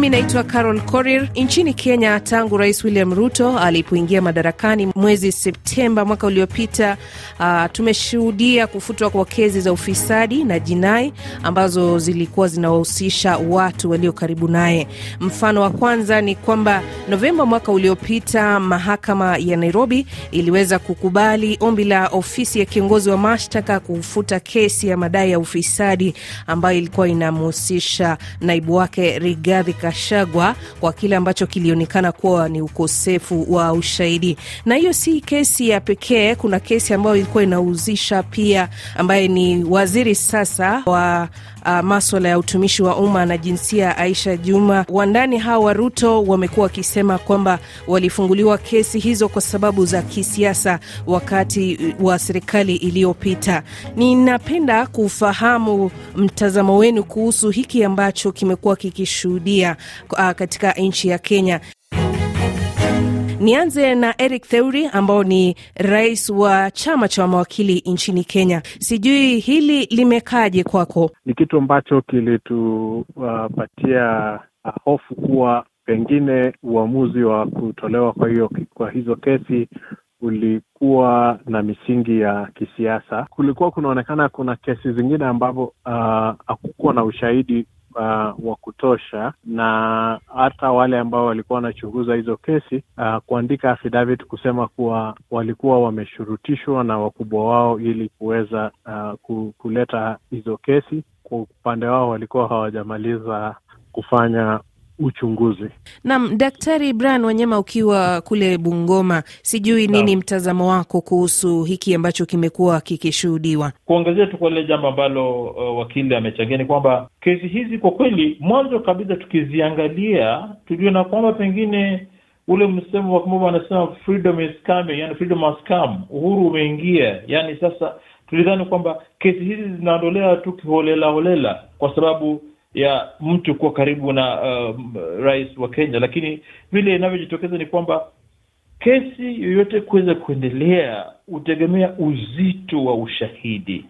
Mimi naitwa Carol Korir. Nchini Kenya, tangu Rais William Ruto alipoingia madarakani mwezi Septemba mwaka uliopita, uh, tumeshuhudia kufutwa kwa kesi za ufisadi na jinai ambazo zilikuwa zinawahusisha watu walio karibu naye. Mfano wa kwanza ni kwamba Novemba mwaka uliopita mahakama ya Nairobi iliweza kukubali ombi la ofisi ya kiongozi wa mashtaka kufuta kesi ya madai ya ufisadi ambayo ilikuwa inamhusisha naibu wake Rigathi Gachagua kwa kile ambacho kilionekana kuwa ni ukosefu wa ushahidi. Na hiyo si kesi ya pekee, kuna kesi ambayo ilikuwa inahusisha pia ambaye ni waziri sasa wa uh, maswala ya utumishi wa umma na jinsia Aisha Juma. Wandani hawa wa Ruto wamekuwa wakisema kwamba walifunguliwa kesi hizo kwa sababu za kisiasa wakati wa serikali iliyopita. Ninapenda kufahamu mtazamo wenu kuhusu hiki ambacho kimekuwa kikishuhudia uh, katika nchi ya Kenya. Nianze na Eric Theuri ambao ni rais wa chama cha mawakili nchini Kenya. Sijui hili limekaje kwako? Ni kitu ambacho kilitupatia uh, hofu kuwa pengine uamuzi wa kutolewa kwa hiyo kwa hizo kesi ulikuwa na misingi ya kisiasa. Kulikuwa kunaonekana kuna kesi zingine ambapo hakukuwa uh, na ushahidi uh, wa kutosha, na hata wale ambao walikuwa wanachunguza hizo kesi uh, kuandika affidavit kusema kuwa walikuwa wameshurutishwa na wakubwa wao ili kuweza uh, kuleta hizo kesi. Kwa upande wao walikuwa hawajamaliza kufanya uchunguzi. Naam, Daktari Brian Wanyama, ukiwa kule Bungoma, sijui nini mtazamo wako kuhusu hiki ambacho kimekuwa kikishuhudiwa? Kuongezea tu kwa lile jambo ambalo uh, wakili amechangia ni kwamba kesi hizi kwa kweli, mwanzo kabisa tukiziangalia, tuliona na kwamba pengine ule msemo wa kimombo anasema freedom is coming, yani freedom has come, uhuru umeingia. Yani sasa tulidhani kwamba kesi hizi zinaondolea tu kiholela holela kwa sababu ya mtu kuwa karibu na um, rais wa Kenya, lakini vile inavyojitokeza ni kwamba kesi yoyote kuweza kuendelea hutegemea uzito wa ushahidi,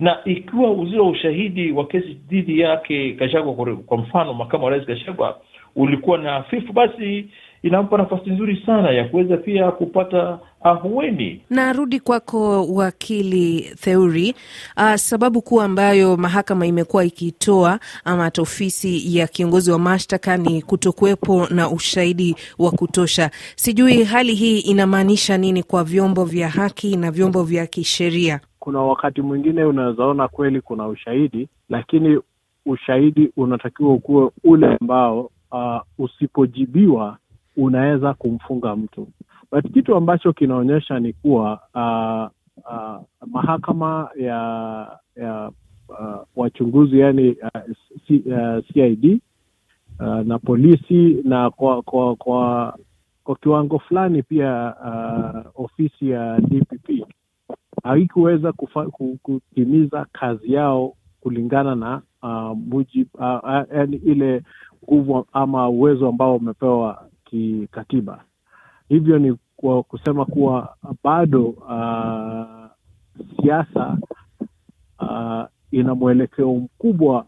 na ikiwa uzito wa ushahidi wa kesi dhidi yake Gachagua, kwa mfano makamu wa rais Gachagua ulikuwa na hafifu, basi inampa nafasi nzuri sana ya kuweza pia kupata ahueni. Narudi kwako wakili Theuri. Uh, sababu kuu ambayo mahakama imekuwa ikitoa ama hata ofisi ya kiongozi wa mashtaka ni kutokuwepo na ushahidi wa kutosha. Sijui hali hii inamaanisha nini kwa vyombo vya haki na vyombo vya kisheria? Kuna wakati mwingine unawezaona kweli kuna ushahidi, lakini ushahidi unatakiwa ukuwe ule ambao uh, usipojibiwa unaweza kumfunga mtu. But kitu ambacho kinaonyesha ni kuwa uh, uh, mahakama ya ya uh, wachunguzi yani uh, C, uh, CID uh, na polisi na kwa kwa kwa, kwa kiwango fulani pia uh, ofisi ya DPP haikuweza kutimiza kazi yao kulingana na uh, muji uh, uh, yani ile nguvu ama uwezo ambao umepewa kikatiba. Hivyo ni kwa kusema kuwa bado uh, siasa uh, ina mwelekeo mkubwa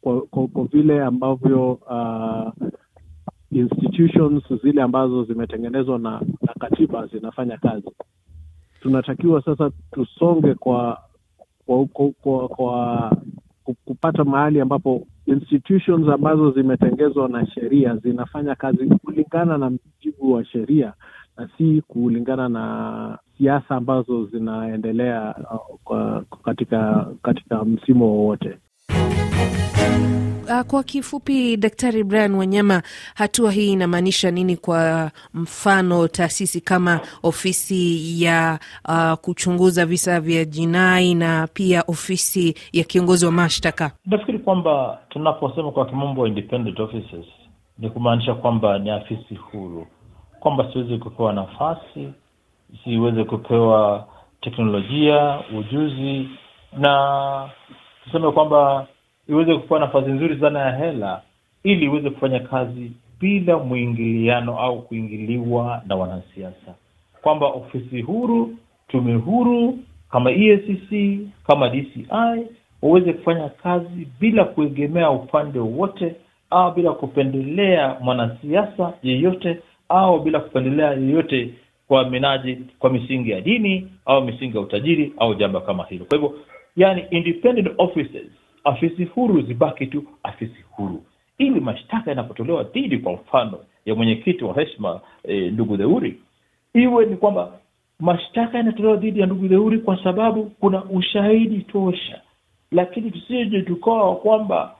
kwa, kwa, kwa vile ambavyo uh, institutions zile ambazo zimetengenezwa na, na katiba zinafanya kazi. Tunatakiwa sasa tusonge kwa kwa, kwa, kwa, kwa kupata mahali ambapo institutions ambazo zimetengezwa na sheria zinafanya kazi kulingana na mjibu wa sheria na si kulingana na siasa ambazo zinaendelea uh, katika katika msimu wowote. Kwa kifupi, Daktari Brian Wanyama, hatua hii inamaanisha nini? Kwa mfano, taasisi kama ofisi ya uh, kuchunguza visa vya jinai na pia ofisi ya kiongozi wa mashtaka. Nafikiri kwamba tunaposema kwa kimombo independent offices ni kumaanisha kwamba ni afisi huru, kwamba siwezi kupewa nafasi, siweze kupewa teknolojia, ujuzi na tuseme kwamba iweze kupewa nafasi nzuri sana ya hela ili iweze kufanya kazi bila mwingiliano au kuingiliwa na wanasiasa, kwamba ofisi huru, tume huru kama EACC kama DCI waweze kufanya kazi bila kuegemea upande wowote au bila kupendelea mwanasiasa yeyote au bila kupendelea yeyote kwa minaji kwa misingi ya dini au misingi ya utajiri au jambo kama hilo. Kwa hivyo yani independent offices afisi huru zibaki tu afisi huru. Ili mashtaka yanapotolewa dhidi kwa mfano ya mwenyekiti wa heshima e, ndugu Dheuri, iwe ni kwamba mashtaka yanatolewa dhidi ya ndugu Dheuri kwa sababu kuna ushahidi tosha. Lakini tusije tukawa kwamba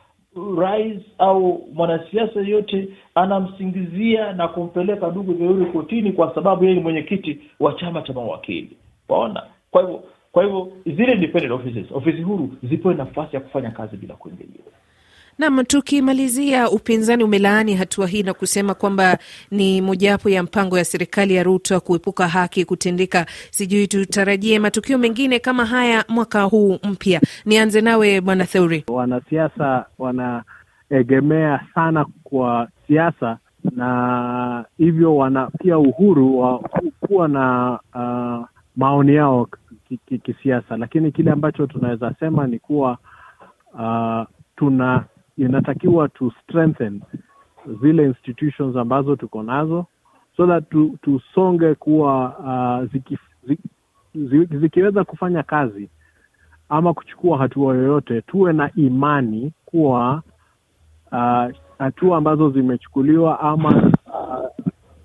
rais au mwanasiasa yote anamsingizia na kumpeleka ndugu Dheuri kotini kwa sababu yeye ni mwenyekiti wa chama cha mawakili. Waona? Kwa hivyo kwa hivyo zile independent offices ofisi huru zipewe nafasi ya kufanya kazi bila kuingiliwa Nam, tukimalizia, upinzani umelaani hatua hii na kusema kwamba ni mojawapo ya mpango ya serikali ya Ruto kuepuka haki kutendeka. Sijui tutarajie matukio mengine kama haya mwaka huu mpya. Nianze nawe Bwana Theuri. Wanasiasa wanaegemea sana kwa siasa na hivyo wana pia uhuru wa kuwa na uh, maoni yao kisiasa ki, ki lakini kile ambacho tunaweza sema ni kuwa uh, tuna inatakiwa to strengthen zile institutions ambazo tuko nazo so that tu, tusonge kuwa uh, ziki, ziki, zikiweza kufanya kazi ama kuchukua hatua yoyote, tuwe na imani kuwa uh, hatua ambazo zimechukuliwa ama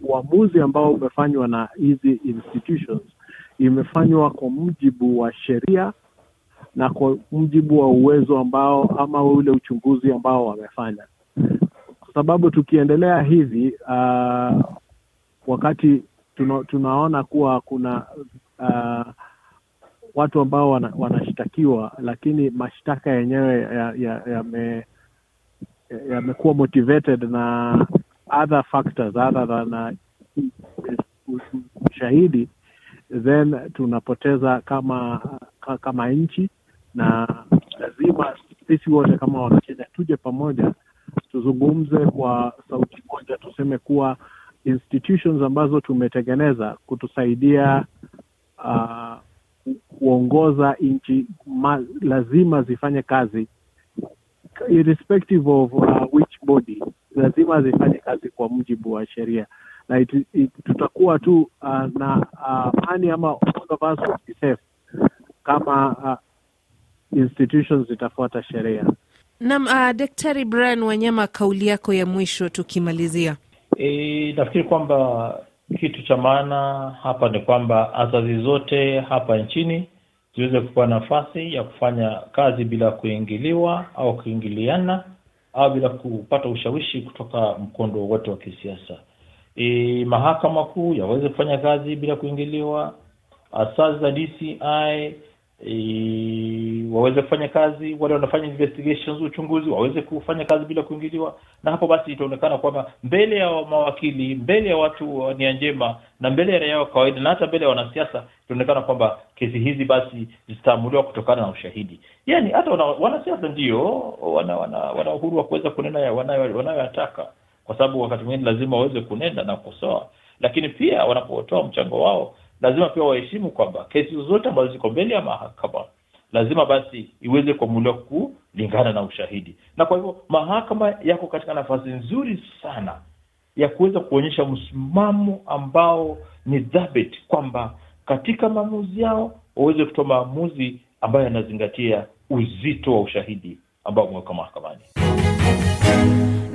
uamuzi uh, ambao umefanywa na hizi institutions imefanywa kwa mujibu wa sheria na kwa mujibu wa uwezo ambao ama ule uchunguzi ambao wamefanya, kwa sababu tukiendelea hivi uh, wakati tuna, tunaona kuwa kuna uh, watu ambao wana, wanashtakiwa lakini mashtaka yenyewe yamekuwa ya, ya ya motivated na other factors other than ushahidi, then tunapoteza kama kama nchi na lazima sisi wote kama Wakenya tuje pamoja, tuzungumze kwa sauti moja, tuseme kuwa institutions ambazo tumetengeneza kutusaidia uh, kuongoza nchi lazima zifanye kazi. Irrespective of uh, which body, lazima zifanye kazi kwa mujibu wa sheria na it, it, tutakuwa tu uh, na amani uh, ama all of us will be safe kama uh, institutions zitafuata sheria. Naam, uh, Daktari Brian Wanyama, kauli yako ya mwisho tukimalizia. E, nafikiri kwamba kitu cha maana hapa ni kwamba asasi zote hapa nchini ziweze kupewa nafasi ya kufanya kazi bila kuingiliwa au kuingiliana au bila kupata ushawishi kutoka mkondo wowote wa kisiasa. E, mahakama kuu yaweze kufanya kazi bila kuingiliwa, asasi za DCI E, waweze kufanya kazi, wale wanafanya investigations, uchunguzi waweze kufanya kazi bila kuingiliwa, na hapo basi itaonekana kwamba mbele ya mawakili, mbele ya watu wa nia njema, na mbele ya raia wa kawaida, na hata mbele ya wanasiasa, itaonekana kwamba kesi hizi basi zitaamuliwa kutokana na ushahidi. Yani hata wana, wanasiasa ndio wana, wana, wana uhuru wa kuweza kunena wanayoyataka, kwa sababu wakati mwingine lazima waweze kunenda na kukosoa, lakini pia wanapotoa mchango wao lazima pia waheshimu kwamba kesi zote ambazo ziko mbele ya mahakama lazima basi iweze kuamuliwa kulingana na ushahidi, na kwa hivyo mahakama yako katika nafasi nzuri sana ya kuweza kuonyesha msimamo ambao ni dhabiti, kwamba katika maamuzi yao waweze kutoa maamuzi ambayo yanazingatia uzito wa ushahidi ambao umewekwa mahakamani.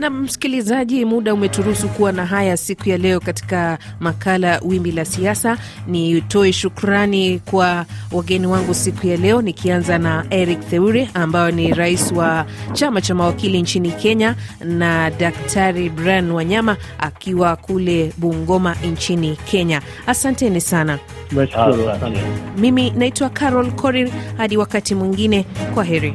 Na msikilizaji, muda umeturuhusu kuwa na haya siku ya leo katika makala Wimbi la Siasa. Nitoe shukrani kwa wageni wangu siku ya leo, nikianza na Eric Theure ambayo ni rais wa chama cha mawakili nchini Kenya, na Daktari Brian Wanyama akiwa kule Bungoma nchini Kenya. Asanteni sana. Mimi naitwa Carol Korir. Hadi wakati mwingine, kwa heri.